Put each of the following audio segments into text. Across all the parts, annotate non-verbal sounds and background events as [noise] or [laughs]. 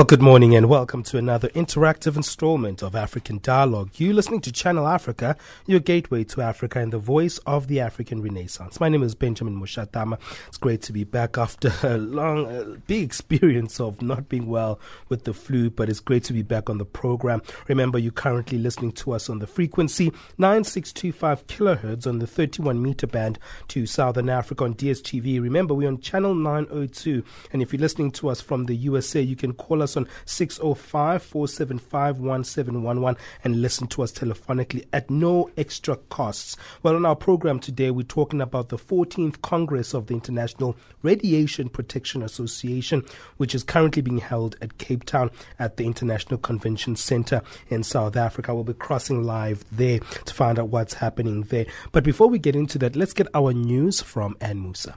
Well, good morning and welcome to another interactive installment of African Dialogue. You listening to Channel Africa, your gateway to Africa and the voice of the African Renaissance. My name is Benjamin Mushatama. It's great to be back after [laughs] a long, uh, big experience of not being well with the flu, but it's great to be back on the program. Remember, you're currently listening to us on the frequency 9625 kilohertz on the 31 meter band to Southern Africa on DSTV. Remember, we're on channel 902, and if you're listening to us from the USA, you can call us on 605 475 1711 and listen to us telephonically at no extra costs. Well, on our program today, we're talking about the 14th Congress of the International Radiation Protection Association, which is currently being held at Cape Town at the International Convention Center in South Africa. We'll be crossing live there to find out what's happening there. But before we get into that, let's get our news from Ann Musa.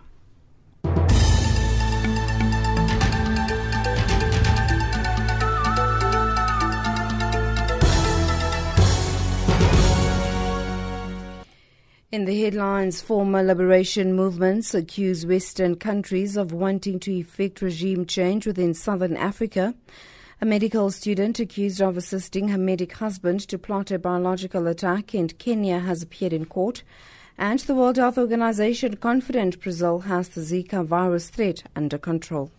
In the headlines, former liberation movements accuse Western countries of wanting to effect regime change within southern Africa. A medical student accused of assisting her medic husband to plot a biological attack in Kenya has appeared in court. And the World Health Organization confident Brazil has the Zika virus threat under control.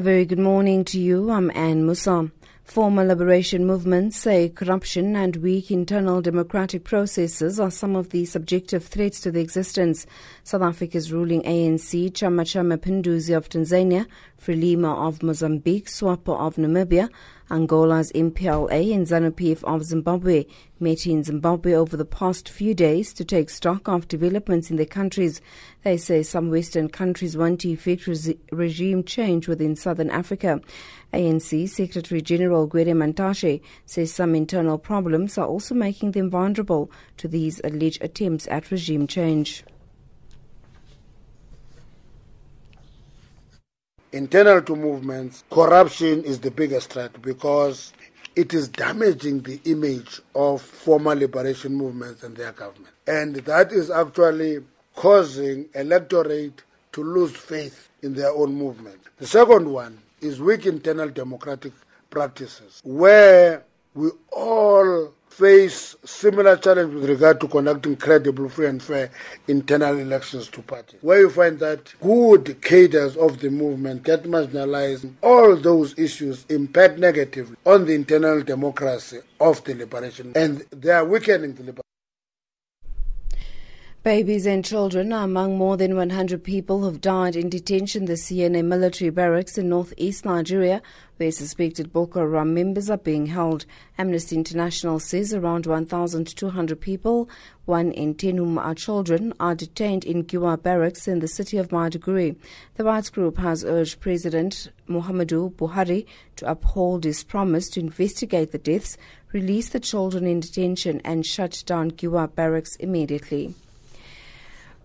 A very good morning to you. I'm Anne Musa. Former liberation movements say corruption and weak internal democratic processes are some of the subjective threats to the existence. South Africa's ruling ANC, Chama cha Mapinduzi of Tanzania, Frelimo of Mozambique, SWAPO of Namibia, Angola's MPLA and ZANU-PF of Zimbabwe met in Zimbabwe over the past few days to take stock of developments in their countries. They say some Western countries want to effect re- regime change within Southern Africa. ANC Secretary General Gwede Mantashe says some internal problems are also making them vulnerable to these alleged attempts at regime change. Internal to movements, corruption is the biggest threat because it is damaging the image of former liberation movements and their government. And that is actually causing electorate to lose faith in their own movement. The second one is weak internal democratic practices, where we all face similar challenge with regard to conducting credible, free and fair internal elections to parties. Where you find that good cadres of the movement get marginalized, all those issues impact negatively on the internal democracy of the liberation and they are weakening the liberation. Babies and children are among more than 100 people who've died in detention this year in a military barracks in northeast Nigeria, where suspected Boko Haram members are being held. Amnesty International says around 1,200 people, one in 10 whom are children, are detained in Giwa barracks in the city of Maiduguri. The rights group has urged President Muhammadu Buhari to uphold his promise to investigate the deaths, release the children in detention, and shut down Giwa barracks immediately.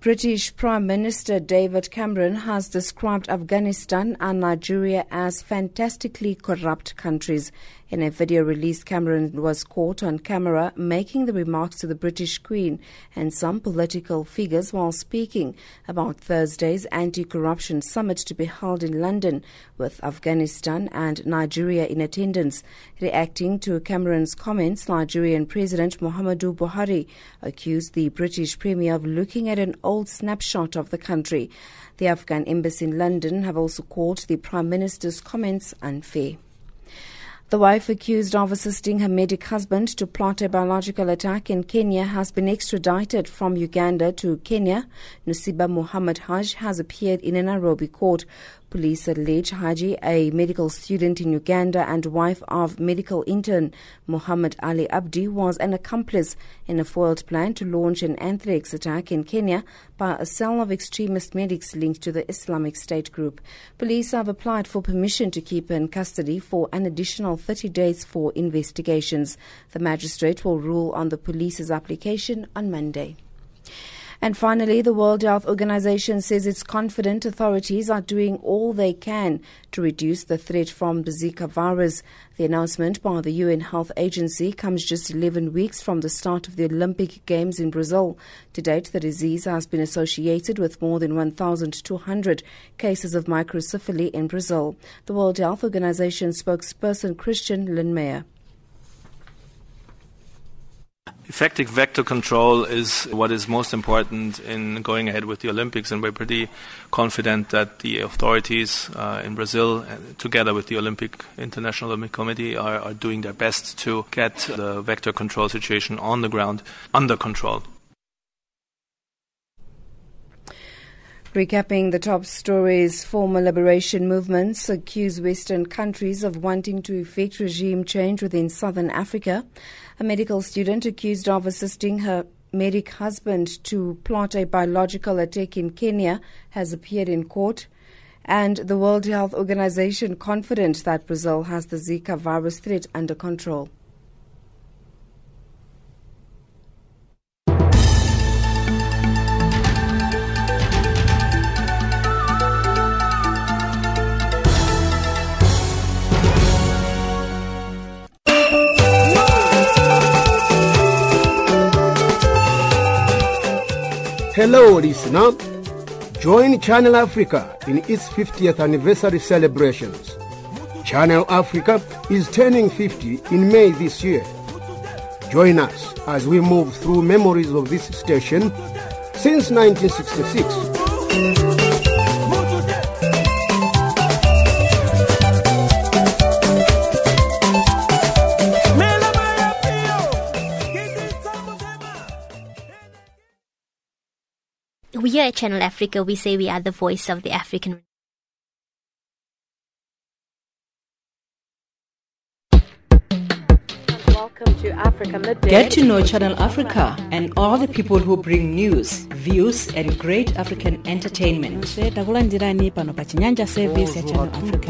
British Prime Minister David Cameron has described Afghanistan and Nigeria as fantastically corrupt countries. In a video released, Cameron was caught on camera making the remarks to the British Queen and some political figures while speaking about Thursday's anti-corruption summit to be held in London with Afghanistan and Nigeria in attendance. Reacting to Cameron's comments, Nigerian President Muhammadu Buhari accused the British Premier of looking at an old snapshot of the country. The Afghan embassy in London have also called the Prime Minister's comments unfair. The wife accused of assisting her medic husband to plot a biological attack in Kenya has been extradited from Uganda to Kenya. Nusiba Muhammad Haj has appeared in a Nairobi court. Police allege Haji, a medical student in Uganda and wife of medical intern Muhammad Ali Abdi, was an accomplice in a foiled plan to launch an anthrax attack in Kenya by a cell of extremist medics linked to the Islamic State group. Police have applied for permission to keep her in custody for an additional 30 days for investigations. The magistrate will rule on the police's application on Monday. And finally, the World Health Organization says it's confident authorities are doing all they can to reduce the threat from the Zika virus. The announcement by the UN Health Agency comes just 11 weeks from the start of the Olympic Games in Brazil. To date, the disease has been associated with more than 1,200 cases of microcephaly in Brazil. The World Health Organization spokesperson Christian Lindmeier. Effective vector control is what is most important in going ahead with the Olympics, and we're pretty confident that the authorities uh, in Brazil, uh, together with the Olympic International Olympic Committee, are, are doing their best to get the vector control situation on the ground under control. Recapping the top stories, former liberation movements accuse Western countries of wanting to effect regime change within southern Africa. A medical student accused of assisting her medic husband to plot a biological attack in Kenya has appeared in court. And the World Health Organization confident that Brazil has the Zika virus threat under control. Hello, listener. Join Channel Africa in its 50th anniversary celebrations. Channel Africa is turning 50 in May this year. Join us as we move through memories of this station since 1966. Here at Channel Africa, we say we are the voice of the African. Welcome to Africa Midday. Get to know Channel Africa and all the people who bring news, views, and great African entertainment.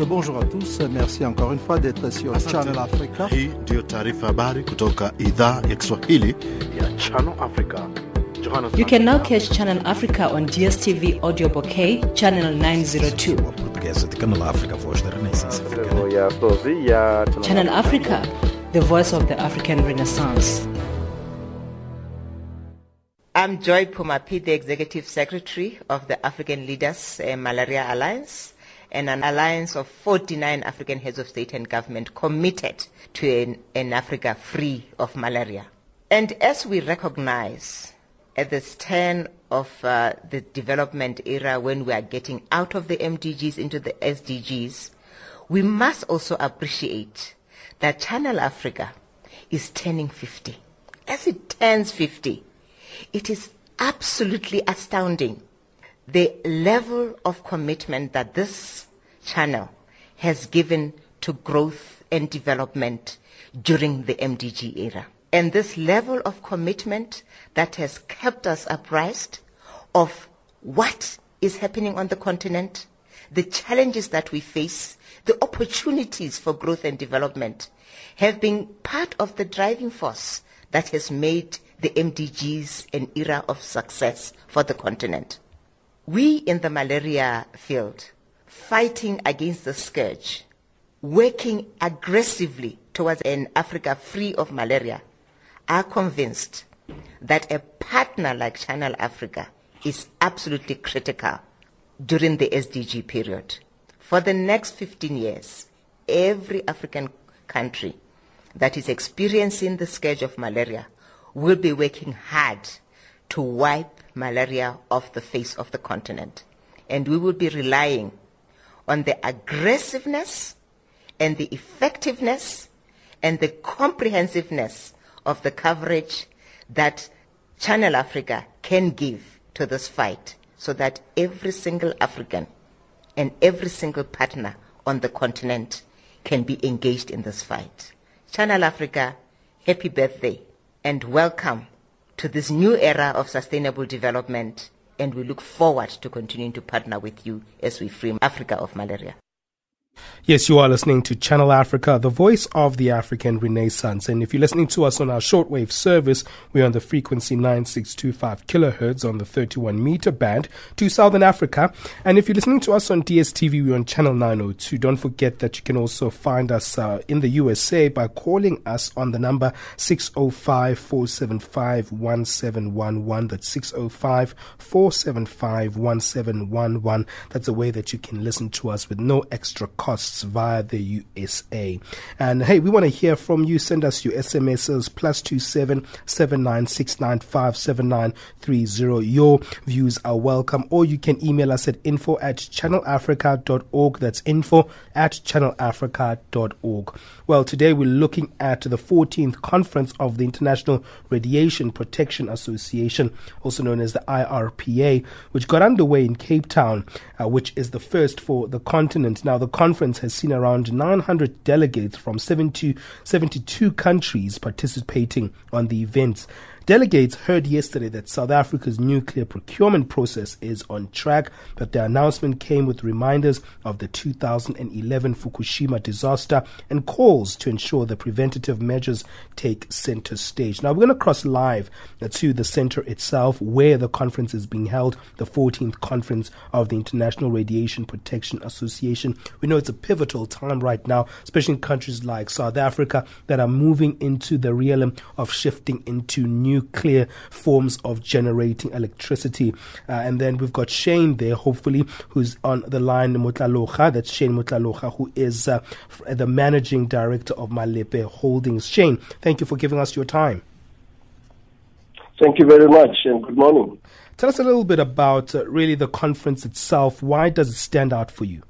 Bonjour à tous, merci encore une fois d'être sur Channel Africa. Hii ndio taarifa habari kutoka idhaa ya Kiswahili ya Channel Africa. You can now catch Channel Africa on DSTV Audio Bouquet, Channel 902. Portuguesa de Canal África, voz da Renascença Channel Africa, the voice of the African Renaissance. I'm Joy Phumaphi, the Executive Secretary of the African Leaders uh, Malaria Alliance, and an alliance of 49 African heads of state and government committed to an, an Africa free of malaria. And as we recognize at the turn of uh, the development era when we are getting out of the MDGs into the SDGs, we must also appreciate that Channel Africa is turning 50. As it turns 50, it is absolutely astounding the level of commitment that this channel has given to growth and development during the MDG era. And this level of commitment that has kept us apprised of what is happening on the continent, the challenges that we face, the opportunities for growth and development have been part of the driving force that has made the MDGs an era of success for the continent. We in the malaria field, fighting against the scourge, working aggressively towards an Africa free of malaria are convinced that a partner like Channel Africa is absolutely critical during the SDG period. For the next 15 years, every African country that is experiencing the scourge of malaria will be working hard to wipe malaria off the face of the continent. And we will be relying on the aggressiveness and the effectiveness and the comprehensiveness of the coverage that Channel Africa can give to this fight so that every single African and every single partner on the continent can be engaged in this fight. Channel Africa, happy birthday and welcome to this new era of sustainable development and we look forward to continuing to partner with you as we free Africa of malaria. Yes, you are listening to Channel Africa, the voice of the African Renaissance. And if you're listening to us on our shortwave service, we're on the frequency 9625 kilohertz on the 31 meter band to Southern Africa. And if you're listening to us on DSTV, we're on Channel 902. Don't forget that you can also find us uh, in the USA by calling us on the number 605 475 1711. That's 605 475 1711. That's a way that you can listen to us with no extra cost costs via the USA. And hey, we want to hear from you. Send us your SMSs plus two seven seven nine six nine five seven nine three zero. Your views are welcome, or you can email us at info at channelafrica.org. That's info at channelafrica.org. Well, today we're looking at the 14th conference of the International Radiation Protection Association, also known as the IRPA, which got underway in Cape Town, uh, which is the first for the continent. Now, the conference conference has seen around 900 delegates from 72, 72 countries participating on the events. Delegates heard yesterday that South Africa's nuclear procurement process is on track, but the announcement came with reminders of the 2011 Fukushima disaster and calls to ensure the preventative measures take center stage. Now, we're going to cross live to the center itself where the conference is being held, the 14th conference of the International Radiation Protection Association. We know it's a pivotal time right now, especially in countries like South Africa that are moving into the realm of shifting into new nuclear forms of generating electricity. Uh, and then we've got Shane there, hopefully, who's on the line, Motlalocha. That's Shane Motlalocha, who is uh, the managing director of Malepa Holdings. Shane, thank you for giving us your time. Thank you very much, and good morning. Tell us a little bit about uh, really the conference itself. Why does it stand out for you?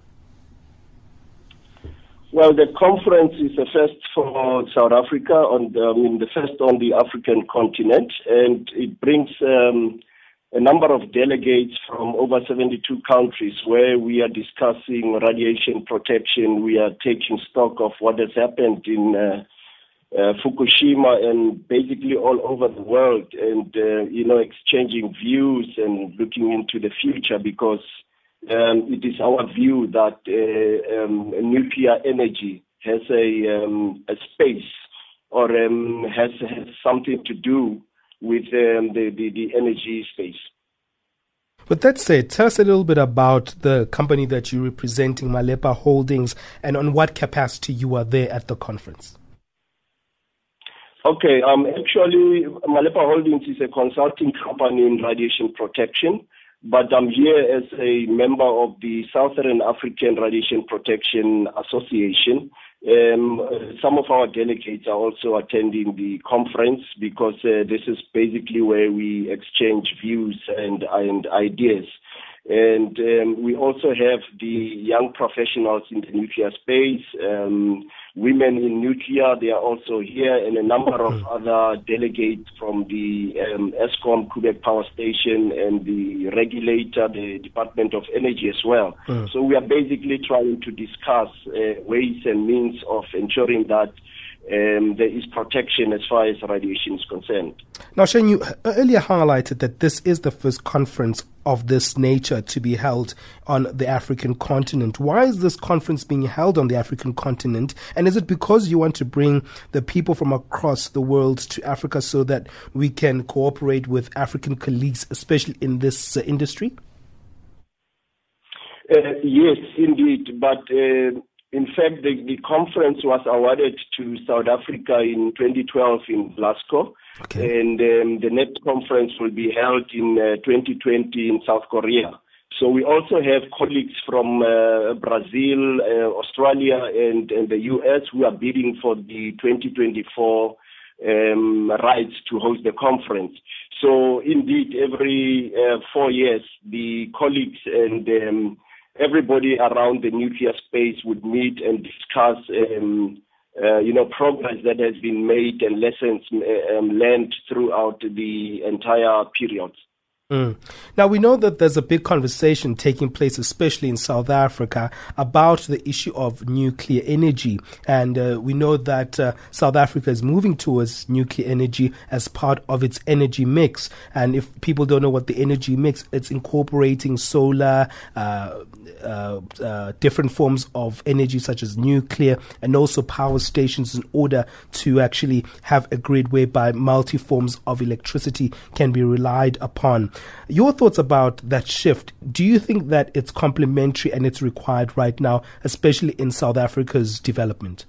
Well, the conference is the first for South Africa, on the, I mean, the first on the African continent, and it brings um, a number of delegates from over 72 countries where we are discussing radiation protection. We are taking stock of what has happened in uh, uh, Fukushima and basically all over the world, and uh, you know, exchanging views and looking into the future because um, it is our view that uh, um, nuclear energy has a, um, a space or um, has, has something to do with um, the, the, the energy space. With that said, tell us a little bit about the company that you're representing, Malepa Holdings, and on what capacity you are there at the conference. Okay, um, actually, Malepa Holdings is a consulting company in radiation protection but I'm here as a member of the Southern African Radiation Protection Association. Um, some of our delegates are also attending the conference because uh, this is basically where we exchange views and, and ideas. And um, we also have the young professionals in the nuclear space, um, women in nuclear, they are also here, and a number of mm. other delegates from the um, Eskom Koeberg Power Station and the regulator, the Department of Energy as well. Mm. So we are basically trying to discuss uh, ways and means of ensuring that um, there is protection as far as radiation is concerned. Now, Shane, you earlier highlighted that this is the first conference of this nature to be held on the African continent. Why is this conference being held on the African continent? And is it because you want to bring the people from across the world to Africa so that we can cooperate with African colleagues, especially in this uh, industry? Uh, yes, indeed. But uh, In fact, the, the conference was awarded to South Africa in 2012 in Glasgow. Okay. And um, the next conference will be held in uh, 2020 in South Korea. So we also have colleagues from uh, Brazil, uh, Australia, and, and, the US who are bidding for the 2024 um, rights to host the conference. So indeed, every uh, four years, the colleagues and um, everybody around the nuclear space would meet and discuss, um, uh, you know, progress that has been made and lessons um, learned throughout the entire period. Mm. Now, we know that there's a big conversation taking place, especially in South Africa, about the issue of nuclear energy. And uh, we know that uh, South Africa is moving towards nuclear energy as part of its energy mix. And if people don't know what the energy mix, it's incorporating solar, uh, uh, uh different forms of energy, such as nuclear, and also power stations in order to actually have a grid whereby multi forms of electricity can be relied upon. Your thoughts about that shift? Do you think that it's complementary and it's required right now, especially in South Africa's development?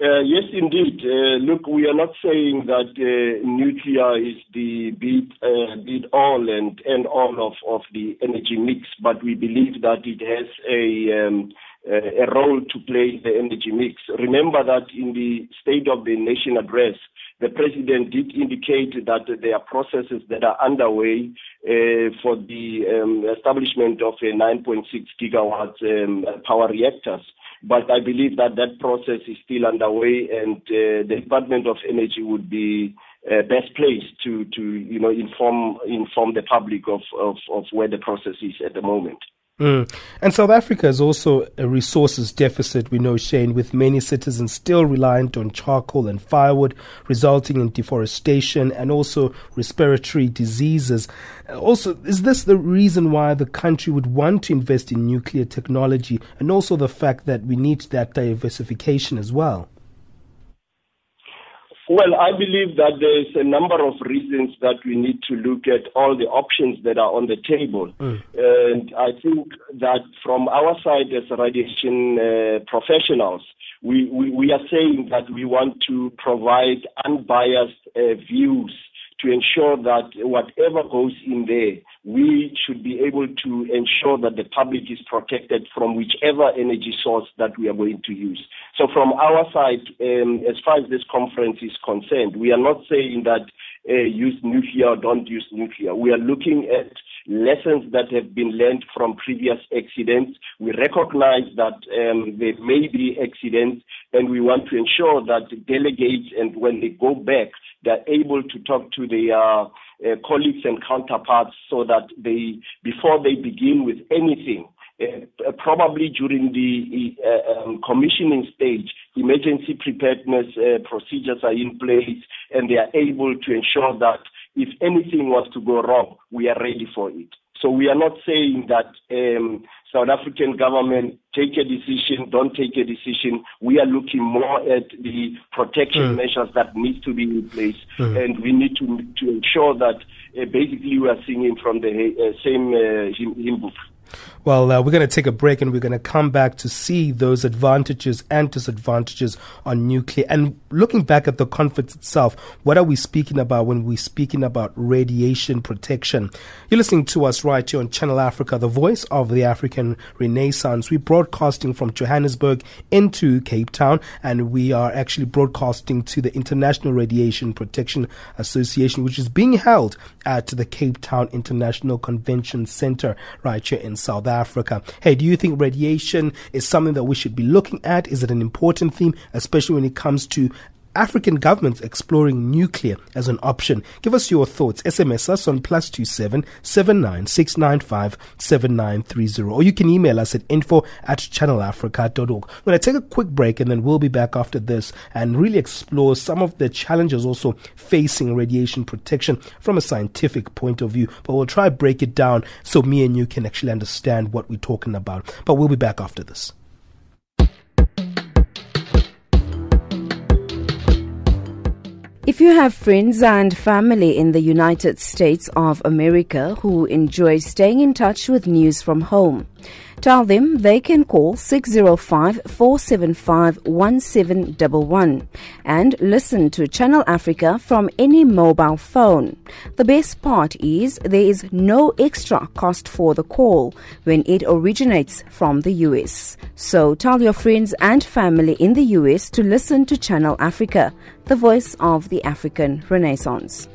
Uh, yes, indeed. Uh, look, we are not saying that uh, nuclear is the beat, uh, beat all and end all of, of the energy mix, but we believe that it has a um, a role to play in the energy mix. Remember that in the State of the Nation address, the president did indicate that there are processes that are underway uh, for the um, establishment of a 9.6 gigawatt um, power reactors. But I believe that that process is still underway, and uh, the Department of Energy would be uh, best placed to, to you know inform inform the public of, of, of where the process is at the moment. Mm. And South Africa is also a resources deficit, we know, Shane, with many citizens still reliant on charcoal and firewood, resulting in deforestation and also respiratory diseases. Also, is this the reason why the country would want to invest in nuclear technology and also the fact that we need that diversification as well? Well, I believe that there's a number of reasons that we need to look at all the options that are on the table. Mm. And I think that from our side as radiation uh, professionals, we, we, we, are saying that we want to provide unbiased uh, views to ensure that whatever goes in there, we should be able to ensure that the public is protected from whichever energy source that we are going to use. So from our side, um, as far as this conference is concerned, we are not saying that uh, use nuclear or don't use nuclear. We are looking at lessons that have been learned from previous accidents. We recognize that um, there may be accidents, and we want to ensure that delegates and when they go back, they're able to talk to their uh, colleagues and counterparts so that they, before they begin with anything, uh, probably during the uh, um, commissioning stage, emergency preparedness uh, procedures are in place and they are able to ensure that if anything was to go wrong, we are ready for it. So we are not saying that um, South African government take a decision, don't take a decision. We are looking more at the protection mm. measures that need to be in place, mm. and we need to to ensure that uh, basically we are singing from the uh, same uh, hymn book. Well, uh, we're going to take a break and we're going to come back to see those advantages and disadvantages on nuclear. And looking back at the conference itself, what are we speaking about when we're speaking about radiation protection? You're listening to us right here on Channel Africa, the voice of the African Renaissance. We're broadcasting from Johannesburg into Cape Town, and we are actually broadcasting to the International Radiation Protection Association, which is being held at the Cape Town International Convention Center right here in South Africa. Hey, do you think radiation is something that we should be looking at? Is it an important theme, especially when it comes to African governments exploring nuclear as an option. Give us your thoughts. SMS us on plus two seven seven nine six nine five seven nine three zero, or you can email us at info at channelafrica.org. We're going to take a quick break and then we'll be back after this and really explore some of the challenges also facing radiation protection from a scientific point of view. But we'll try break it down so me and you can actually understand what we're talking about. But we'll be back after this. If you have friends and family in the United States of America who enjoy staying in touch with news from home, Tell them they can call 605 475 1711 and listen to Channel Africa from any mobile phone. The best part is there is no extra cost for the call when it originates from the US. So tell your friends and family in the US to listen to Channel Africa, the voice of the African Renaissance.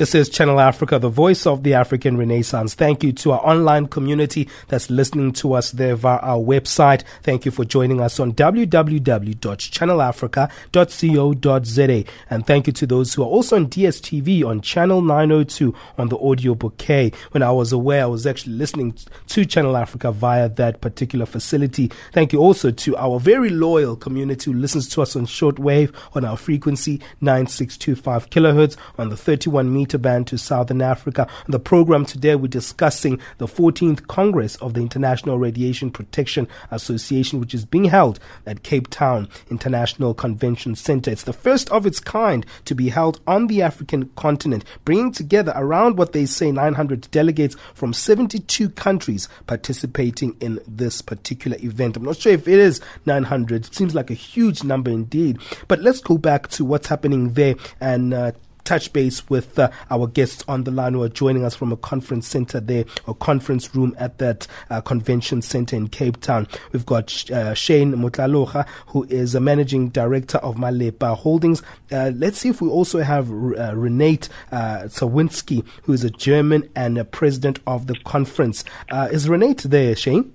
This is Channel Africa, the voice of the African Renaissance. Thank you to our online community that's listening to us there via our website. Thank you for joining us on www.channelafrica.co.za. And thank you to those who are also on DSTV on Channel 902 on the audio bouquet. When I was away, I was actually listening to Channel Africa via that particular facility. Thank you also to our very loyal community who listens to us on shortwave on our frequency 9625 kilohertz on the 31 meter band to Southern Africa. On the program today, we're discussing the 14th Congress of the International Radiation Protection Association, which is being held at Cape Town International Convention Center. It's the first of its kind to be held on the African continent, bringing together around what they say 900 delegates from 72 countries participating in this particular event. I'm not sure if it is 900. It seems like a huge number indeed. But let's go back to what's happening there and uh, touch base with uh, our guests on the line who are joining us from a conference center there, or conference room at that uh, convention center in Cape Town. We've got uh, Shane Motlaloha, who is a managing director of Malepa Holdings. Uh, let's see if we also have uh, Renate uh, Czarwinski, who is a German and a president of the conference. Uh, is Renate there, Shane?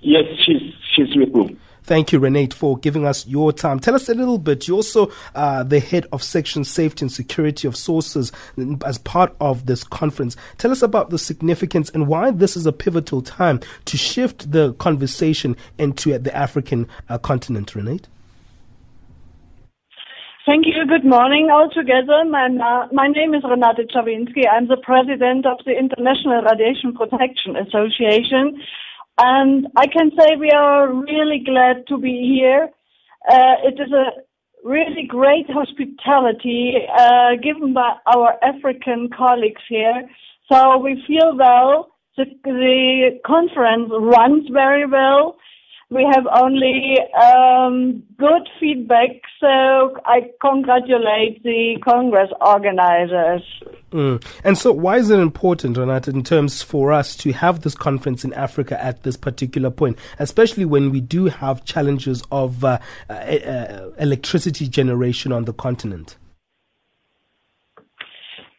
Yes, she's she's with me. Thank you, Renate, for giving us your time. Tell us a little bit. You're also uh, the head of section safety and security of sources as part of this conference. Tell us about the significance and why this is a pivotal time to shift the conversation into the African uh, continent, Renate. Thank you. Good morning all together. My, uh, my name is Renate Czarwinski. I'm the president of the International Radiation Protection Association. And I can say we are really glad to be here. Uh, it is a really great hospitality uh, given by our African colleagues here. So we feel well. The, the conference runs very well we have only um, good feedback, so I congratulate the Congress organizers. Mm. And so, why is it important, Renata, in terms for us to have this conference in Africa at this particular point, especially when we do have challenges of uh, uh, uh, electricity generation on the continent?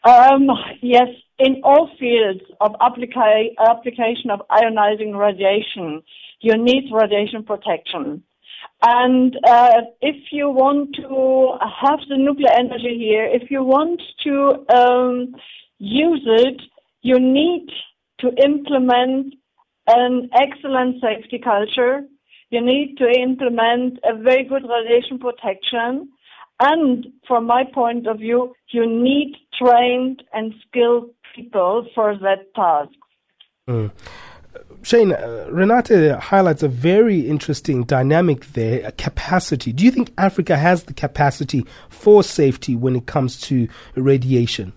Um, yes, in all fields of applica- application of ionizing radiation, you need radiation protection. And uh, if you want to have the nuclear energy here, if you want to um, use it, you need to implement an excellent safety culture. You need to implement a very good radiation protection. And from my point of view, you need trained and skilled people for that task. Mm. Shane, uh, Renate highlights a very interesting dynamic there, capacity. Do you think Africa has the capacity for safety when it comes to radiation?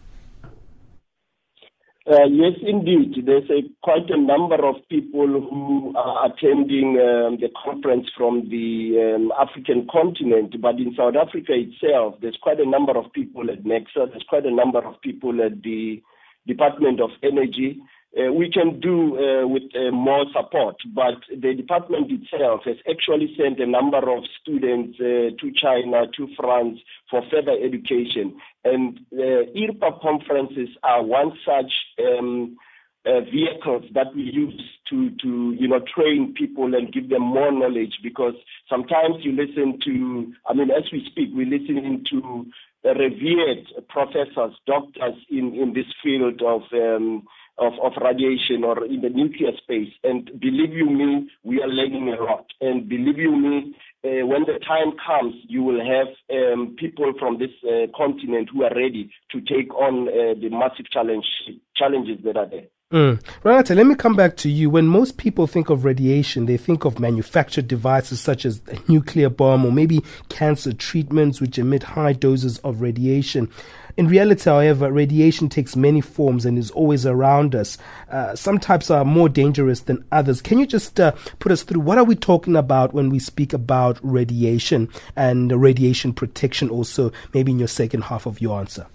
Uh, yes, indeed. There's a, quite a number of people who are attending um, the conference from the um, African continent, but in South Africa itself, there's quite a number of people at NERSA, there's quite a number of people at the Department of Energy, uh, we can do uh, with uh, more support. But the department itself has actually sent a number of students uh, to China, to France for further education. And uh, IRPA conferences are one such um, uh, vehicles that we use to, to, you know, train people and give them more knowledge because sometimes you listen to, I mean, as we speak, we're listening to revered professors, doctors in, in this field of um, of, of radiation or in the nuclear space. And believe you me, we are learning a lot. And believe you me, uh, when the time comes, you will have um, people from this uh, continent who are ready to take on uh, the massive challenge challenges that are there. Mm. Renata, let me come back to you. When most people think of radiation, they think of manufactured devices such as a nuclear bomb or maybe cancer treatments which emit high doses of radiation. In reality, however, radiation takes many forms and is always around us. Uh, some types are more dangerous than others. Can you just uh, put us through what are we talking about when we speak about radiation and radiation protection also, maybe in your second half of your answer?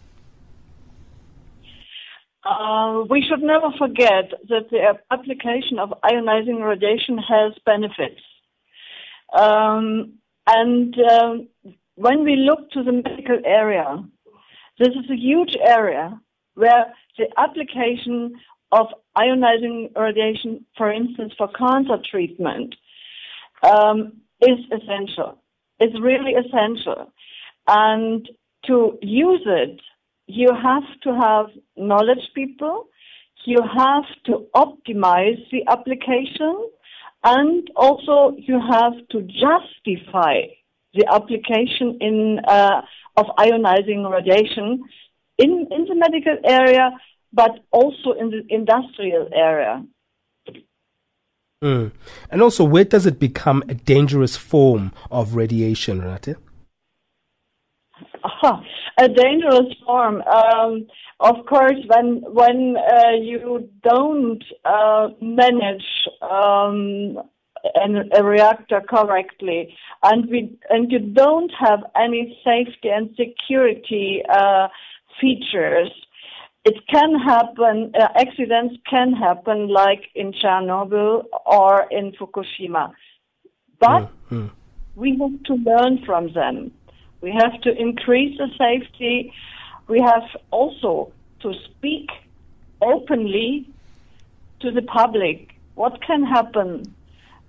Uh, we should never forget that the application of ionizing radiation has benefits. Um, and um, when we look to the medical area, this is a huge area where the application of ionizing radiation, for instance, for cancer treatment, um, is essential. It's really essential. And to use it you have to have knowledge people, you have to optimize the application, and also you have to justify the application in uh, of ionizing radiation in, in the medical area, but also in the industrial area. Mm. And also, where does it become a dangerous form of radiation, Renate? [laughs] A dangerous form. Um, of course, when when uh, you don't uh, manage um, an, a reactor correctly, and we and you don't have any safety and security uh, features, it can happen. Uh, accidents can happen, like in Chernobyl or in Fukushima, but mm-hmm. we have to learn from them. We have to increase the safety. We have also to speak openly to the public. What can happen?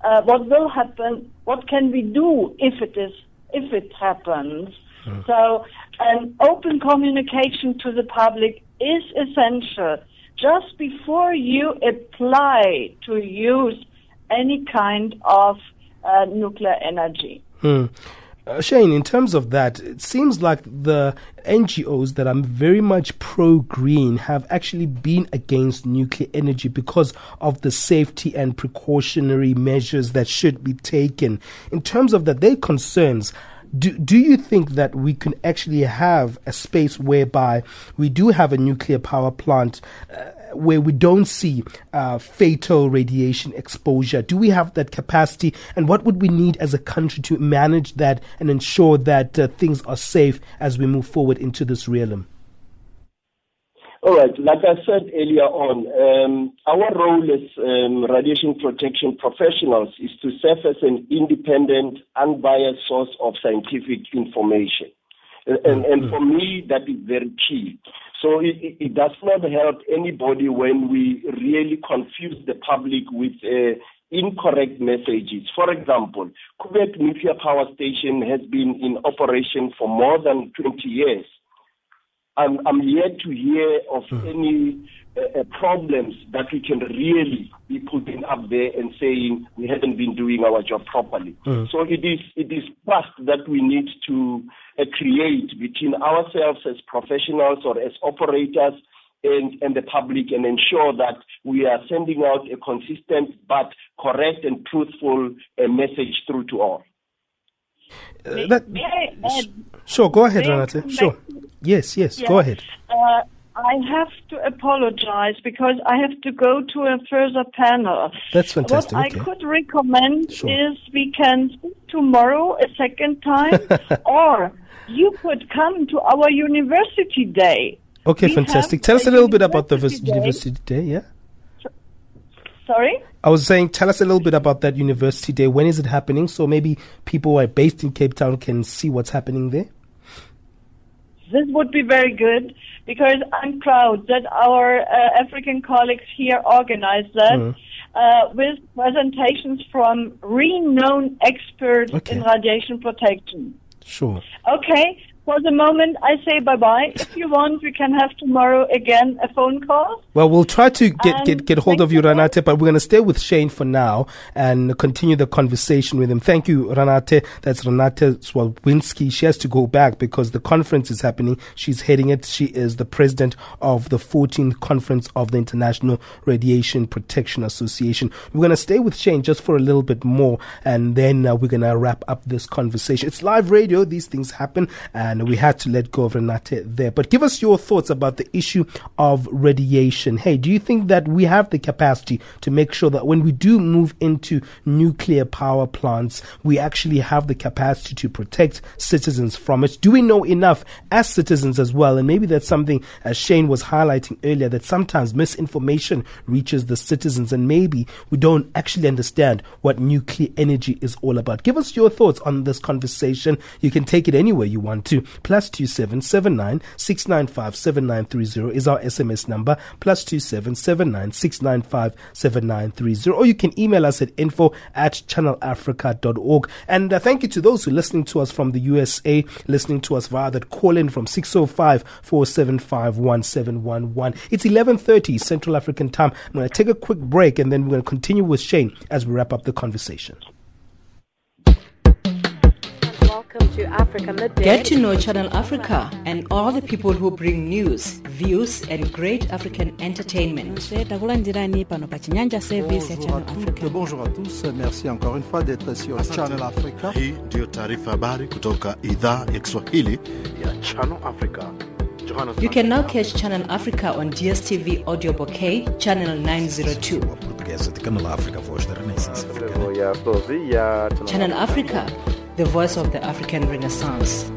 Uh, what will happen? What can we do if it is if it happens? Mm. So, an open communication to the public is essential. Just before you apply to use any kind of uh, nuclear energy. Mm. Uh, Shane, in terms of that, it seems like the NGOs that are very much pro green have actually been against nuclear energy because of the safety and precautionary measures that should be taken. In terms of that, their concerns, do, do you think that we can actually have a space whereby we do have a nuclear power plant uh, where we don't see uh, fatal radiation exposure? Do we have that capacity? And what would we need as a country to manage that and ensure that uh, things are safe as we move forward into this realm? All right. Like I said earlier on, um, our role as um, radiation protection professionals is to serve as an independent, unbiased source of scientific information. And, and, and for me, that is very key. So it, it, does not help anybody when we really confuse the public with uh, incorrect messages. For example, Koeberg Nuclear Power Station has been in operation for more than 20 years. I'm, I'm yet to hear of mm. any uh, uh, problems that we can really be putting up there and saying we haven't been doing our job properly. Mm. So it is it is trust that we need to uh, create between ourselves as professionals or as operators and, and the public and ensure that we are sending out a consistent but correct and truthful uh, message through to all. Uh, that, sure, go ahead, Renate. Sure. Yes, yes, go ahead. Uh, I have to apologize because I have to go to a further panel. That's fantastic. What okay. I could recommend sure. is we can tomorrow a second time, [laughs] or you could come to our university day. Okay, we fantastic. Tell us a little bit about the day. university day, yeah? Sorry? I was saying, tell us a little bit about that university day. When is it happening? So maybe people who are based in Cape Town can see what's happening there. This would be very good because I'm proud that our uh, African colleagues here organized that. Mm. Uh, with presentations from renowned experts okay. in radiation protection. Sure. Okay, for the moment, I say bye bye. If you want, we can have tomorrow again a phone call. Well, we'll try to get get, get hold of you, Ranate, but we're going to stay with Shane for now and continue the conversation with him. Thank you, Ranate. That's Ranate Swalwinski. She has to go back because the conference is happening. She's heading it. She is the president of the 14th conference of the International Radiation Protection Association. We're going to stay with Shane just for a little bit more, and then uh, we're going to wrap up this conversation. It's live radio. These things happen. And we had to let go of Renate there. But give us your thoughts about the issue of radiation. Hey, do you think that we have the capacity to make sure that when we do move into nuclear power plants, we actually have the capacity to protect citizens from it? Do we know enough as citizens as well? And maybe that's something, as Shane was highlighting earlier, that sometimes misinformation reaches the citizens and maybe we don't actually understand what nuclear energy is all about. Give us your thoughts on this conversation. You can take it anywhere you want to plus two seven seven nine six nine five seven nine three zero is our SMS number plus two seven seven nine six nine five seven nine three zero. Or you can email us at info at channelafrica.org. And uh, thank you to those who are listening to us from the USA, listening to us via that call in from 605 475 1711. It's 11:30 Central African time. I'm going to take a quick break and then we're going to continue with Shane as we wrap up the conversation. Welcome to Africa Midday. Get to know Channel Africa and all the people who bring news, views, and great African entertainment. Bonjour à toutes, bonjour à tous. Merci encore une fois d'être sur Channel Africa. Hii ndiyo taarifa habari kutoka idhaa ya Kiswahili ya Channel Africa. You can now catch Channel Africa on DSTV Audio Bouquet, Channel 902. Portuguesa de Canal África, voz da Renascença. Channel Africa, the voice of the African Renaissance.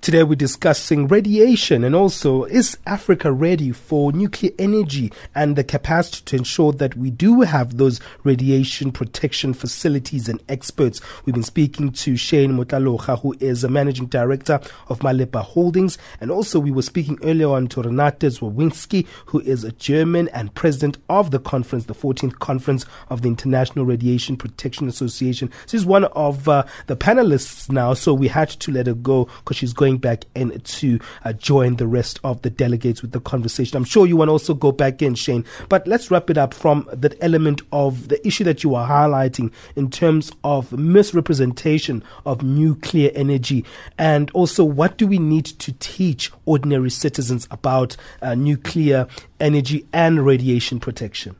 Today we're discussing radiation and also is Africa ready for nuclear energy and the capacity to ensure that we do have those radiation protection facilities and experts. We've been speaking to Shane Motaloha, who is a managing director of Malepa Holdings. And also we were speaking earlier on to Renate Czarwinski, who is a German and president of the conference, the 14th conference of the International Radiation Protection Association. She's one of uh, the panelists now, so we had to let her go because she's going back in to uh, join the rest of the delegates with the conversation. I'm sure you want to also go back in, Shane. But let's wrap it up from that element of the issue that you are highlighting in terms of misrepresentation of nuclear energy, and also what do we need to teach ordinary citizens about uh, nuclear energy and radiation protection.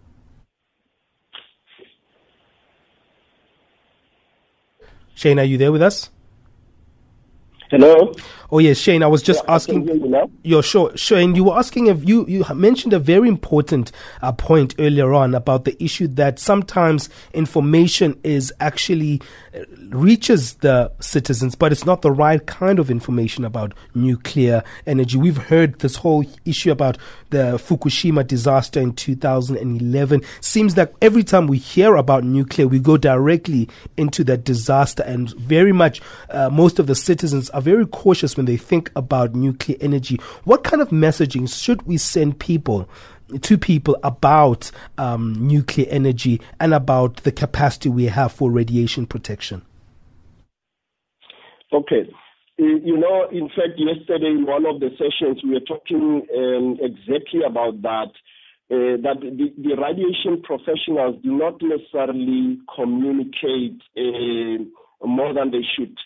Shane, are you there with us? Hello. Oh yes, Shane. I was just Yeah, asking. you. You're sure, Shane. You were asking if you you mentioned a very important uh, point earlier on about the issue that sometimes information is actually uh, reaches the citizens, but it's not the right kind of information about nuclear energy. We've heard this whole issue about the Fukushima disaster in 2011. Seems that every time we hear about nuclear, we go directly into that disaster, and very much uh, most of the citizens are very cautious when they think about nuclear energy. What kind of messaging should we send people? To people about um, nuclear energy and about the capacity we have for radiation protection. Okay. Uh, You know, in fact, yesterday in one of the sessions, we were talking um, exactly about that. Uh, that the, the radiation professionals do not necessarily communicate uh, more than they should.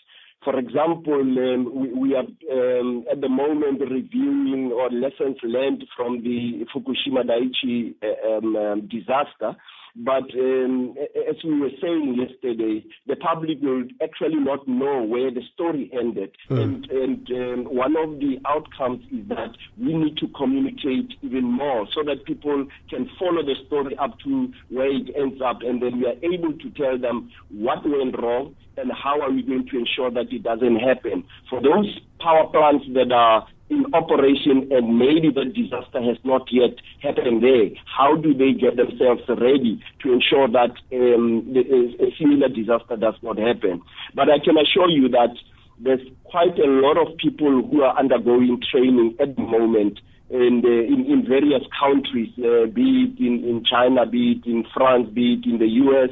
For example, um, we, we are um, at the moment reviewing or lessons learned from the Fukushima Daiichi uh, um, um, disaster. But um, as we were saying yesterday, the public will actually not know where the story ended. And, and um, one of the outcomes is that we need to communicate even more so that people can follow the story up to where it ends up. And then we are able to tell them what went wrong and how are we going to ensure that it doesn't happen. For those power plants that are in operation and maybe the disaster has not yet happened there, how do they get themselves ready to ensure that um, a similar disaster does not happen? But I can assure you that there's quite a lot of people who are undergoing training at the moment and uh, in, in various countries, uh, be it in, in China, be it in France, be it in the US,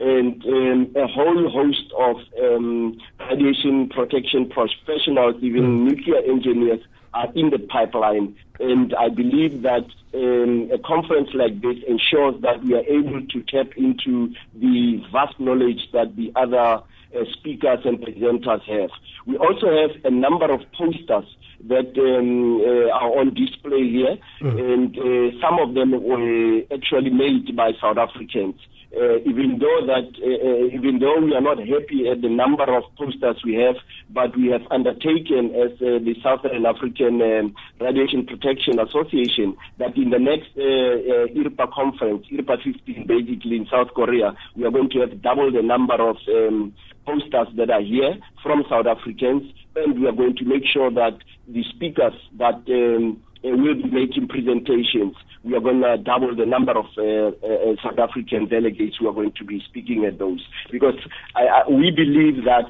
and um, a whole host of um, radiation protection professionals, even mm. nuclear engineers, are in the pipeline. And I believe that um, a conference like this ensures that we are able to tap into the vast knowledge that the other uh, speakers and presenters have. We also have a number of posters that um, uh, are on display here, mm. and uh, some of them were actually made by South Africans uh, even though that uh, uh, even though we are not happy at the number of posters we have, but we have undertaken as uh, the Southern African um, Radiation Protection Association that in the next uh, uh, IRPA conference, IRPA 15, basically in South Korea, we are going to have double the number of um, posters that are here from South Africans, and we are going to make sure that the speakers that um, will be making presentations we are going to double the number of uh, uh, South African delegates who are going to be speaking at those. Because I, I, we believe that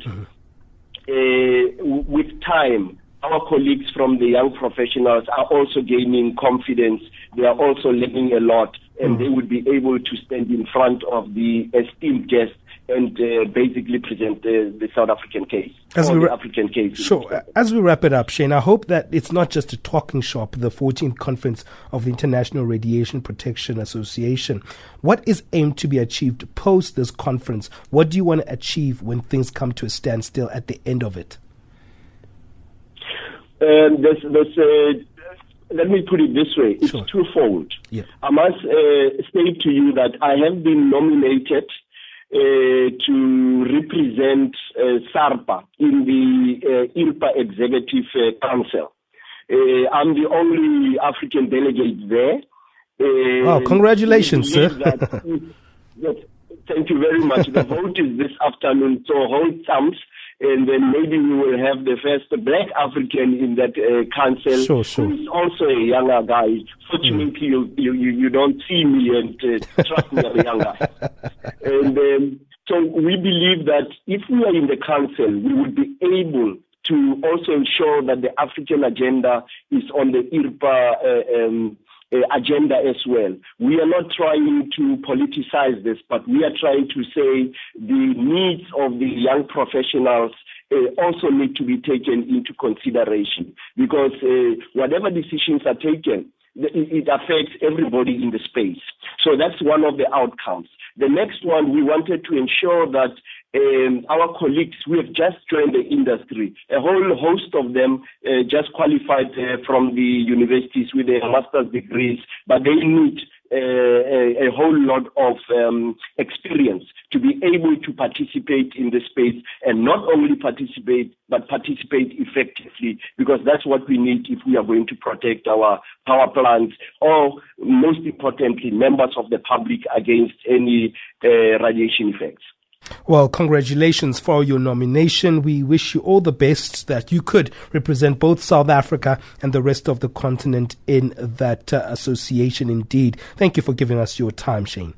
uh, with time, our colleagues from the young professionals are also gaining confidence. They are also learning a lot, and mm. they would be able to stand in front of the esteemed guests and uh, basically present uh, the South African case. As we ra- African case. Sure. As we wrap it up, Shane, I hope that it's not just a talking shop, the 14th conference of the International Radiation Protection Association. What is aimed to be achieved post this conference? What do you want to achieve when things come to a standstill at the end of it? Um, there's, there's, uh, let me put it this way. It's sure. twofold. Yeah. I must uh, state to you that I have been nominated uh, to represent uh, SARPA in the uh, IRPA Executive uh, Council. Uh, I'm the only African delegate there. Uh, oh, congratulations, sir. that, [laughs] yes, thank you very much. The [laughs] vote is this afternoon, so hold thumbs and then maybe we will have the first black African in that uh, council, sure, sure. who is also a younger guy. Fortunately, mm. you, you you don't see me, and uh, trust me, I'm a young guy. [laughs] And um, so we believe that if we are in the council, we would be able to also ensure that the African agenda is on the IRPA. Uh, um, agenda as well. We are not trying to politicize this, but we are trying to say the needs of the young professionals uh, also need to be taken into consideration because uh, whatever decisions are taken, it affects everybody in the space. So that's one of the outcomes. The next one, we wanted to ensure that um, our colleagues who have just joined the industry, a whole host of them uh, just qualified uh, from the universities with their master's degrees, but they need uh, a, a, whole lot of um, experience to be able to participate in the space and not only participate, but participate effectively because that's what we need if we are going to protect our power plants or most importantly, members of the public against any uh, radiation effects. Well, congratulations for your nomination. We wish you all the best that you could represent both South Africa and the rest of the continent in that uh, association indeed. Thank you for giving us your time, Shane.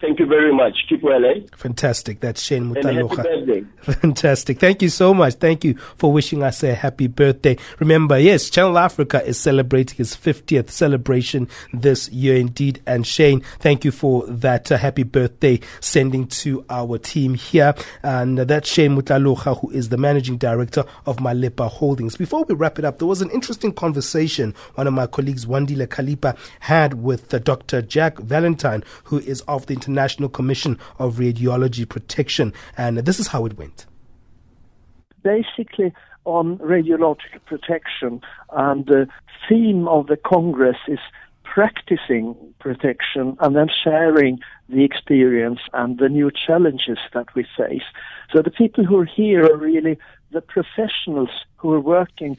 Thank you very much. Keep well, eh? Fantastic. That's Shane Mutalocha. [laughs] Fantastic. Thank you so much. Thank you for wishing us a happy birthday. Remember, yes, Channel Africa is celebrating its 50th celebration this year indeed. And Shane, thank you for that uh, happy birthday sending to our team here. And uh, that's Shane Mutalocha, who is the managing director of Malepa Holdings. Before we wrap it up, there was an interesting conversation one of my colleagues, Wandile Kalipa, had with uh, Dr. Jack Valentine, who is of the International Commission of Radiology Protection. And this is how it went. Basically, on radiological protection, and the theme of the Congress is practicing protection and then sharing the experience and the new challenges that we face. So the people who are here are really the professionals who are working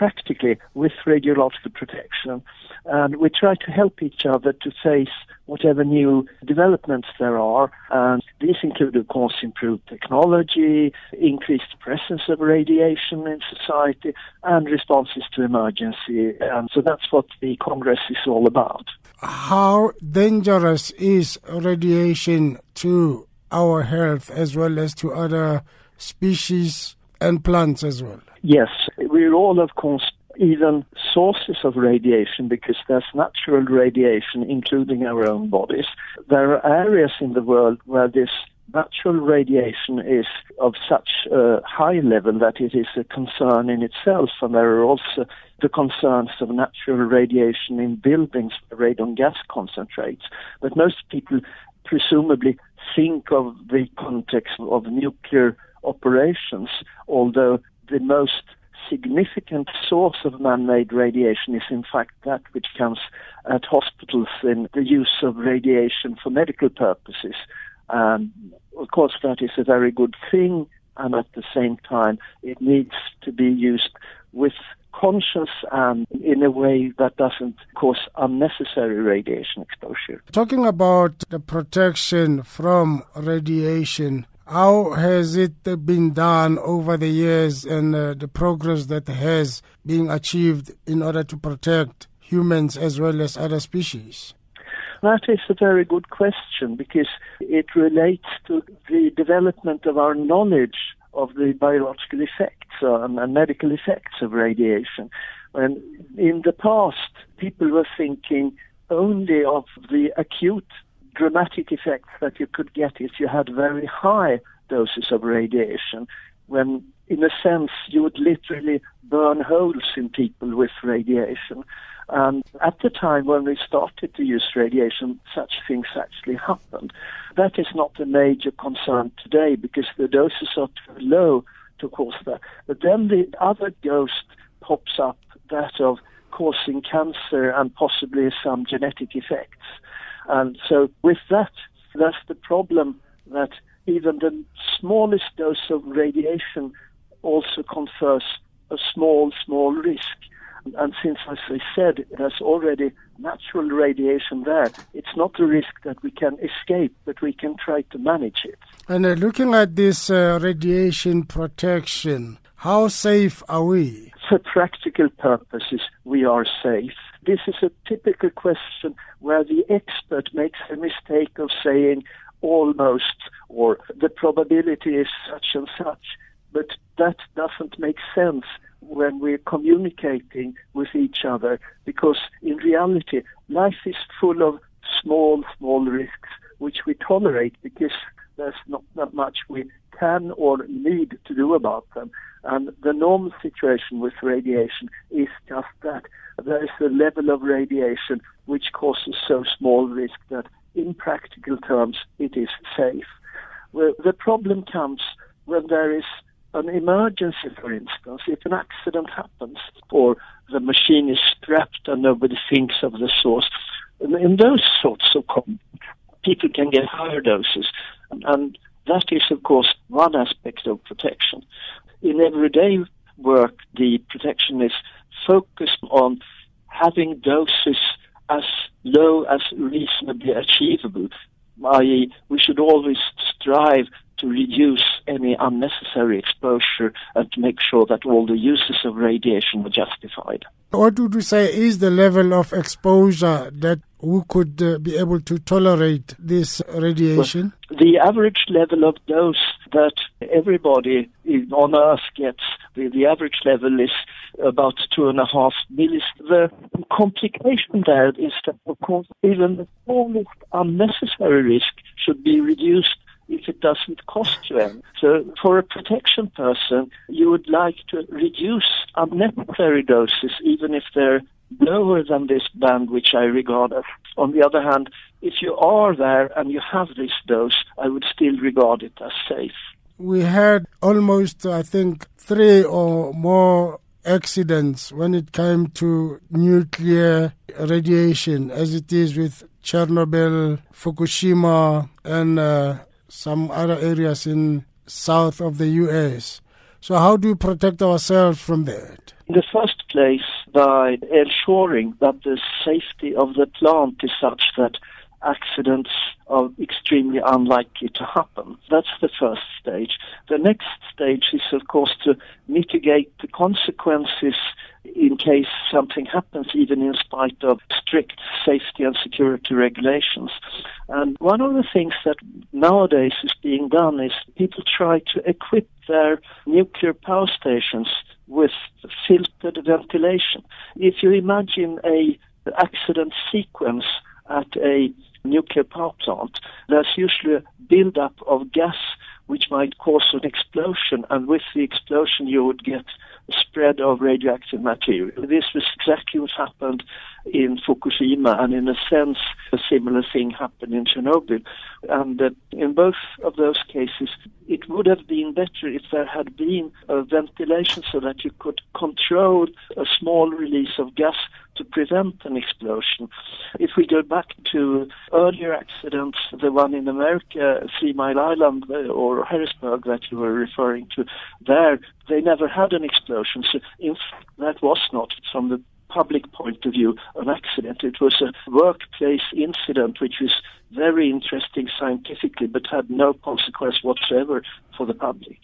practically with radiological protection. And we try to help each other to face whatever new developments there are. And these include, of course, improved technology, increased presence of radiation in society, and responses to emergency. And so that's what the Congress is all about. How dangerous is radiation to our health as well as to other species and plants as well? Yes, we're all, of course, even sources of radiation because there's natural radiation, including our own bodies. There are areas in the world where this natural radiation is of such a high level that it is a concern in itself, and there are also the concerns of natural radiation in buildings, radon gas concentrates. But most people presumably think of the context of nuclear operations, although the most significant source of man-made radiation is in fact that which comes at hospitals in the use of radiation for medical purposes. Um, of course, that is a very good thing, and at the same time, it needs to be used with conscience and in a way that doesn't cause unnecessary radiation exposure. Talking about the protection from radiation, how has it been done over the years and uh, the progress that has been achieved in order to protect humans as well as other species? That is a very good question because it relates to the development of our knowledge of the biological effects uh, and medical effects of radiation. And in the past, people were thinking only of the acute dramatic effects that you could get if you had very high doses of radiation, when in a sense you would literally burn holes in people with radiation. And at the time when we started to use radiation, such things actually happened. That is not a major concern today because the doses are too low to cause that. But then the other ghost pops up, that of causing cancer and possibly some genetic effects. And so with that, that's the problem that even the smallest dose of radiation also confers a small, small risk. And since, as I said, there's already natural radiation there, it's not a risk that we can escape, but we can try to manage it. And uh, looking at this uh, radiation protection, how safe are we? For practical purposes, we are safe. This is a typical question where the expert makes a mistake of saying almost or the probability is such and such, but that doesn't make sense when we're communicating with each other because in reality life is full of small, small risks which we tolerate because there's not that much we can or need to do about them. And the normal situation with radiation is just that. There is a level of radiation which causes so small risk that in practical terms it is safe. Well, the problem comes when there is an emergency, for instance, if an accident happens or the machine is strapped and nobody thinks of the source. In those sorts of people can get higher doses. And that is, of course, one aspect of protection. In everyday work, the protection is focused on having doses as low as reasonably achievable, i.e., we should always strive to reduce any unnecessary exposure and to make sure that all the uses of radiation were justified. What would you say is the level of exposure that we could uh, be able to tolerate this radiation? Well, the average level of dose that everybody on Earth gets, the, the average level is about two and a half millis. The complication there is that, of course, even the smallest unnecessary risk should be reduced if it doesn't cost you any. So for a protection person, you would like to reduce unnecessary doses, even if they're lower than this band, which I regard as. On the other hand, if you are there and you have this dose, I would still regard it as safe. We had almost, I think, three or more accidents when it came to nuclear radiation, as it is with Chernobyl, Fukushima, and uh, some other areas in south of the U.S. So how do we protect ourselves from that? In the first place, by ensuring that the safety of the plant is such that accidents are extremely unlikely to happen. That's the first stage. The next stage is, of course, to mitigate the consequences in case something happens, even in spite of strict safety and security regulations. And one of the things that nowadays is being done is people try to equip their nuclear power stations with filtered ventilation. If you imagine a accident sequence at a nuclear power plant, there's usually a build-up of gas which might cause an explosion, and with the explosion you would get spread of radioactive material. This was exactly what happened in Fukushima, and in a sense, a similar thing happened in Chernobyl. And uh, in both of those cases, it would have been better if there had been a ventilation so that you could control a small release of gas to prevent an explosion. If we go back to earlier accidents, the one in America, Three Mile Island uh, or Harrisburg that you were referring to, there they never had an explosion. So in fact, that was not, from the public point of view, an accident. It was a workplace incident which was very interesting scientifically but had no consequence whatsoever for the public.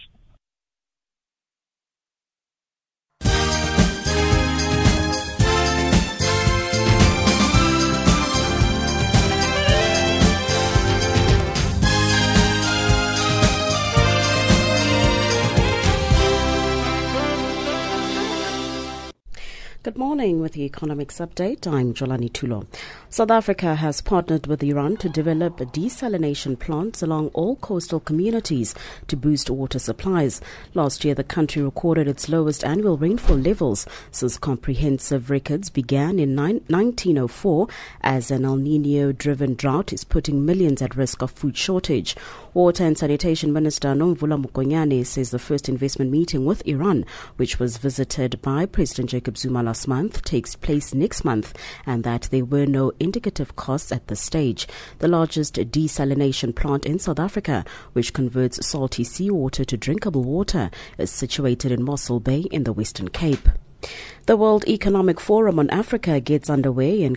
Good morning with the Economics Update. I'm Jolani Tulo. South Africa has partnered with Iran to develop desalination plants along all coastal communities to boost water supplies. Last year, the country recorded its lowest annual rainfall levels since comprehensive records began in 1904 as an El Nino driven drought is putting millions at risk of food shortage. Water and Sanitation Minister Nomvula Mokonyane says the first investment meeting with Iran, which was visited by President Jacob Zuma last month, takes place next month and that there were no indicative costs at this stage. The largest desalination plant in South Africa, which converts salty seawater to drinkable water, is situated in Mossel Bay in the Western Cape. The World Economic Forum on Africa gets underway in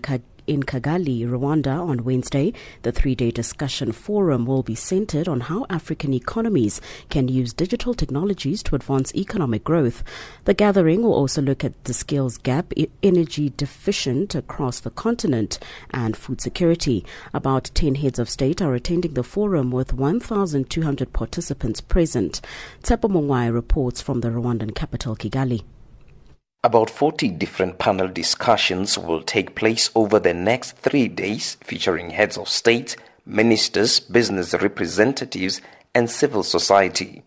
in Kigali, Rwanda on Wednesday. The three day discussion forum will be centered on how African economies can use digital technologies to advance economic growth. The gathering will also look at the skills gap, energy deficient across the continent, and food security. About 10 heads of state are attending the forum with 1,200 participants present. Tsepo Mongwai reports from the Rwandan capital, Kigali. About 40 different panel discussions will take place over the next three days, featuring heads of state, ministers, business representatives, and civil society.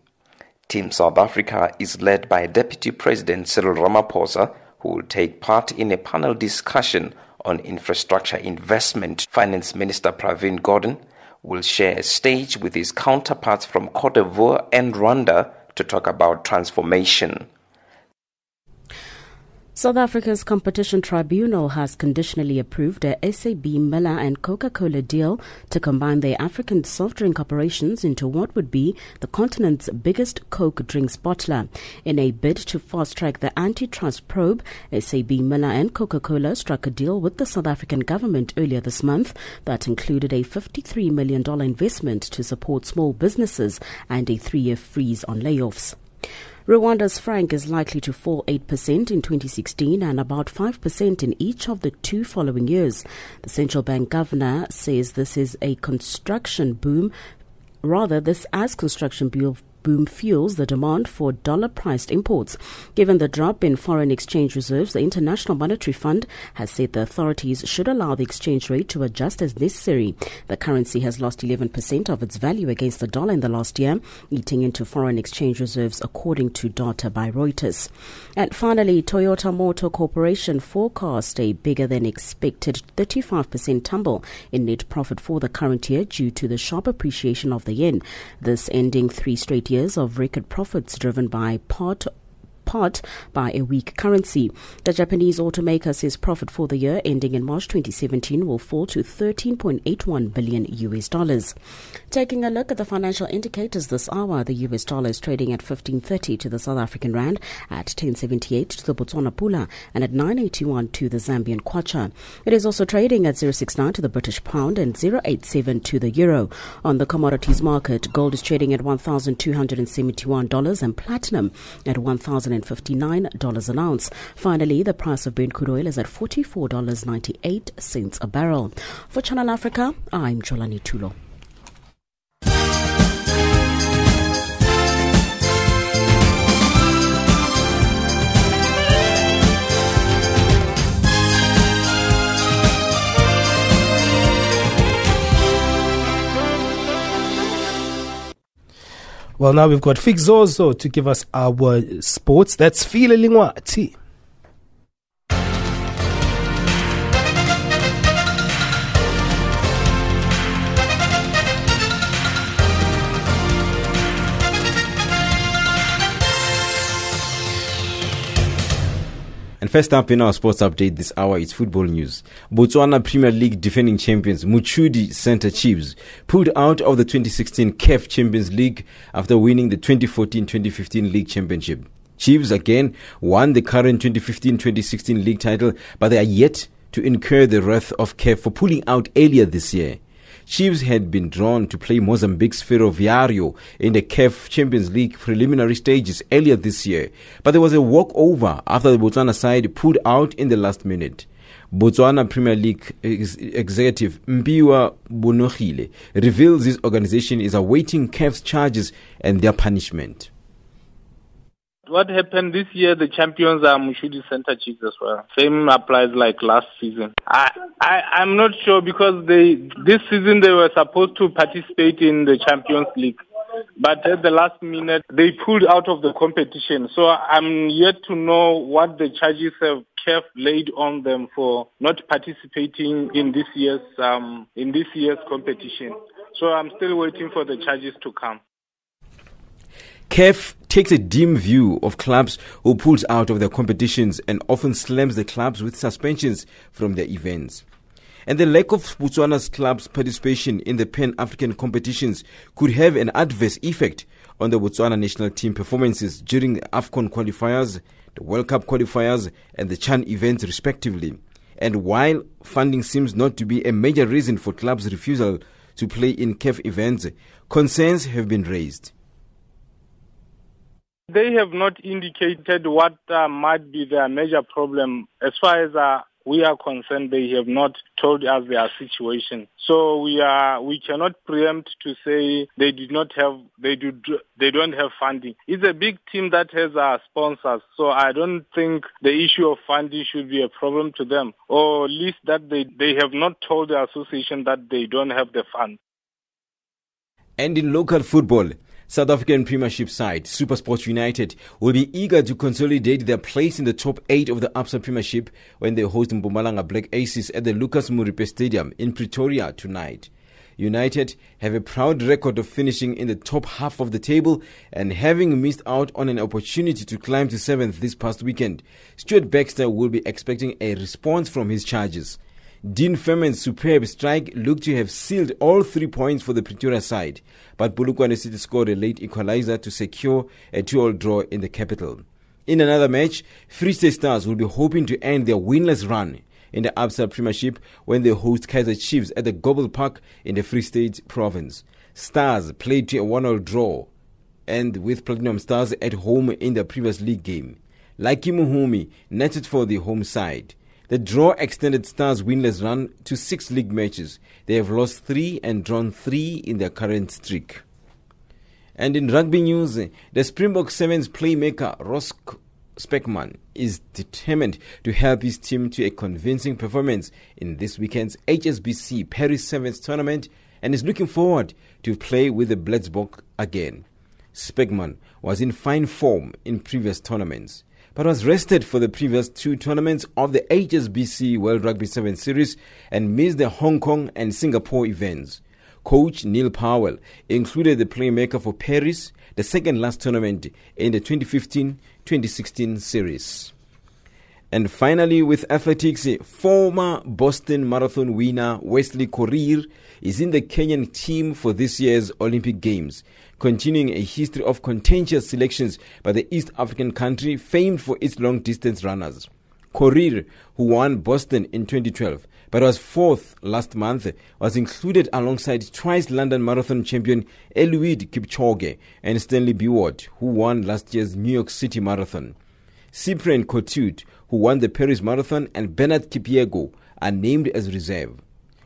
Team South Africa is led by Deputy President Cyril Ramaphosa, who will take part in a panel discussion on infrastructure investment. Finance Minister Pravin Gordhan will share a stage with his counterparts from Cote d'Ivoire and Rwanda to talk about transformation. South Africa's Competition Tribunal has conditionally approved a SAB Miller and Coca-Cola deal to combine their African soft drink operations into what would be the continent's biggest Coke drinks bottler. In a bid to fast-track the antitrust probe, SAB Miller and Coca-Cola struck a deal with the South African government earlier this month that included a $53 million investment to support small businesses and a three-year freeze on layoffs. Rwanda's franc is likely to fall 8% in 2016 and about 5% in each of the two following years. The central bank governor says this is a construction boom rather this as construction boom fuels the demand for dollar priced imports. Given the drop in foreign exchange reserves, the International Monetary Fund has said the authorities should allow the exchange rate to adjust as necessary. The currency has lost 11% of its value against the dollar in the last year, eating into foreign exchange reserves, according to data by Reuters. And finally, Toyota Motor Corporation forecast a bigger than expected 35% tumble in net profit for the current year due to the sharp appreciation of the yen. This ending three straight years of record profits driven by part part by a weak currency. The Japanese automaker says profit for the year ending in March 2017 will fall to 13.81 billion US dollars. Taking a look at the financial indicators this hour, the US dollar is trading at 15.30 to the South African rand, at 10.78 to the Botswana pula, and at 9.81 to the Zambian kwacha. It is also trading at 0.69 to the British pound and 0.87 to the euro. On the commodities market, gold is trading at $1,271 and platinum at 1,000 $159 an ounce. Finally, the price of Brent crude oil is at $44.98 a barrel. For Channel Africa, I'm Jolani Tulo. Well, now we've got Fixozo to give us our sports. That's Fila Lingwati. First up in our sports update this hour is football news. Botswana Premier League defending champions Mochudi Center Chiefs pulled out of the 2016 CAF Champions League after winning the 2014-2015 League Championship. Chiefs again won the current 2015-2016 league title, but they are yet to incur the wrath of CAF for pulling out earlier this year. Chiefs had been drawn to play Mozambique's Ferroviario in the CAF Champions League preliminary stages earlier this year, but there was a walkover after the Botswana side pulled out in the last minute. Botswana Premier League ex- executive Mpiwa Bonogile reveals his organization is awaiting CAF's charges and their punishment. What happened this year, the champions are Mochudi Center Chiefs as well. Same applies like last season. I, I, I'm not sure because they, this season they were supposed to participate in the Champions League. But at the last minute, they pulled out of the competition. So I'm yet to know what the charges have CAF laid on them for not participating in this year's um, in this year's competition. So I'm still waiting for the charges to come. CAF takes a dim view of clubs who pulls out of their competitions and often slams the clubs with suspensions from their events. And the lack of Botswana's clubs' participation in the Pan African competitions could have an adverse effect on the Botswana national team performances during the AFCON qualifiers, the World Cup qualifiers, and the Chan events, respectively. And while funding seems not to be a major reason for clubs' refusal to play in CAF events, concerns have been raised. They have not indicated what uh, might be their major problem. As far as uh, we are concerned, they have not told us their situation. So we are we cannot preempt to say they did not have they do they don't have funding. It's a big team that has uh, sponsors, so I don't think the issue of funding should be a problem to them, or at least that they they have not told the association that they don't have the funds. And in local football, South African Premiership side SuperSport United will be eager to consolidate their place in the top eight of the Absa Premiership when they host Mpumalanga Black Aces at the Lucas Moripe Stadium in Pretoria tonight. United have a proud record of finishing in the top half of the table and having missed out on an opportunity to climb to seventh this past weekend. Stuart Baxter will be expecting a response from his charges. Dean Furman's superb strike looked to have sealed all three points for the Pretoria side, but Polokwane City scored a late equalizer to secure a two-all draw in the capital. In another match, Free State Stars will be hoping to end their winless run in the Absa Premiership when they host Kaizer Chiefs at the Goble Park in the Free State province. Stars played to a one-all draw and with Platinum Stars at home in the previous league game. Lucky Muhumi netted for the home side. The draw extended Stars' winless run to six league matches. They have lost three and drawn three in their current streak. And in rugby news, the Springbok Sevens playmaker Ross Specman is determined to help his team to a convincing performance in this weekend's HSBC Paris Sevens tournament and is looking forward to play with the Blitzboks again. Specman was in fine form in previous tournaments but was rested for the previous two tournaments of the HSBC World Rugby 7 Series and missed the Hong Kong and Singapore events. Coach Neil Powell included the playmaker for Paris, the second last tournament in the 2015 2016 series. And finally, with athletics, former Boston Marathon winner Wesley Korir is in the Kenyan team for this year's Olympic Games continuing a history of contentious selections by the East African country famed for its long distance runners. Korir, who won Boston in 2012 but was fourth last month, was included alongside twice London Marathon champion Eliud Kipchoge and Stanley Biwott, who won last year's New York City Marathon. Cyprian Kotut, who won the Paris Marathon, and Bernard Kipyego are named as reserve.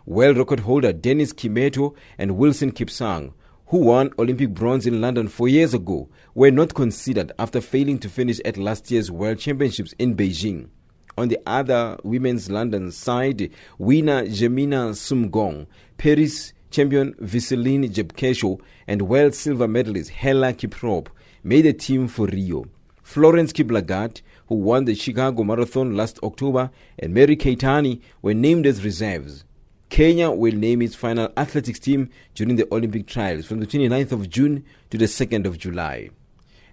World record holder Dennis Kimetto and Wilson Kipsang, who won Olympic bronze in London four years ago, were not considered after failing to finish at last year's World Championships in Beijing. On the other women's London side, winner Jemima Sumgong, Paris champion Visiline Jepkesho and world silver medalist Helah Kiprop made the team for Rio. Florence Kiplagat, who won the Chicago Marathon last October, and Mary Keitany were named as reserves. Kenya will name its final athletics team during the Olympic trials from the 29th of June to the 2nd of July.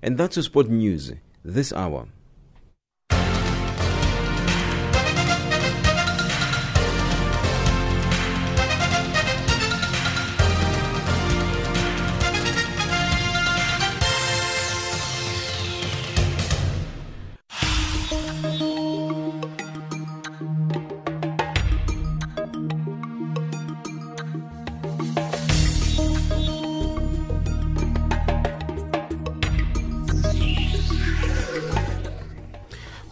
And that's your sport news this hour.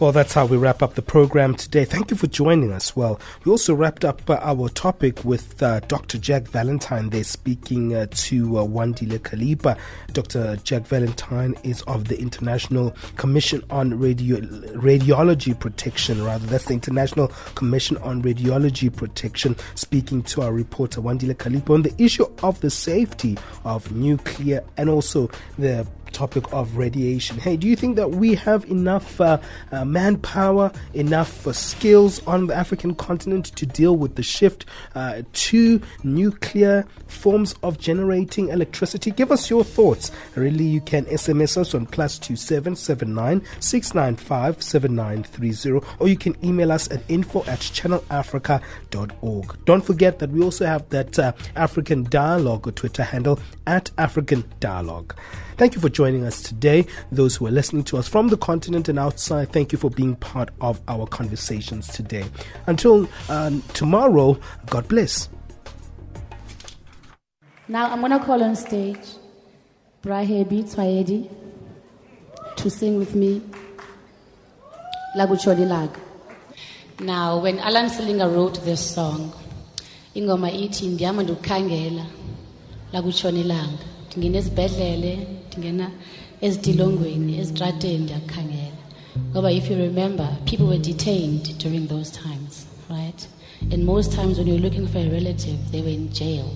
Well, that's how we wrap up the program today. Thank you for joining us. Well, we also wrapped up uh, our topic with uh, Dr. Jack Valentine They're speaking uh, to uh, Wandile Kalipa. Dr. Jack Valentine is of the International Commission on Radio- Radiology Protection, rather. That's the International Commission on Radiology Protection, speaking to our reporter Wandile Kalipa on the issue of the safety of nuclear and also the topic of radiation. Hey, do you think that we have enough uh, uh, manpower, enough uh, skills on the African continent to deal with the shift uh, to nuclear forms of generating electricity? Give us your thoughts. Really, you can SMS us on plus two seven seven nine six nine five seven nine three zero, or you can email us at info at channelafrica.org. Don't forget that we also have that uh, African Dialogue or Twitter handle at African Dialogue. Thank you for joining us today. Those who are listening to us from the continent and outside, thank you for being part of our conversations today. Until uh, tomorrow, God bless. Now I'm going to call on stage Brahebi Tswaedi to sing with me Lagucholi Lag. Now, when Alan Silinga wrote this song, ingoma ithi ndiyama ndikukhangela lakutshona ilanga ndingena ezibhedlele ndingena ezitilongweni ezitrateni ndiyakukhangela. Ngoba if you remember people were detained during those times right? And most times when you're looking for a relative they were in jail.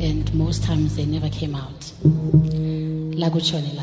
And most times they never came out. Lakutshona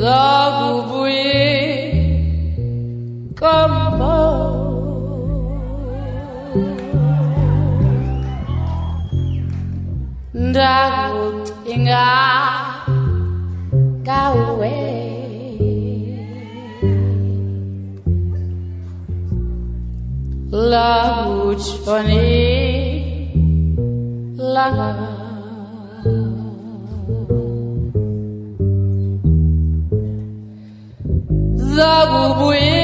zakubuye kambo ndakucinga lakutshoni langa zakubuye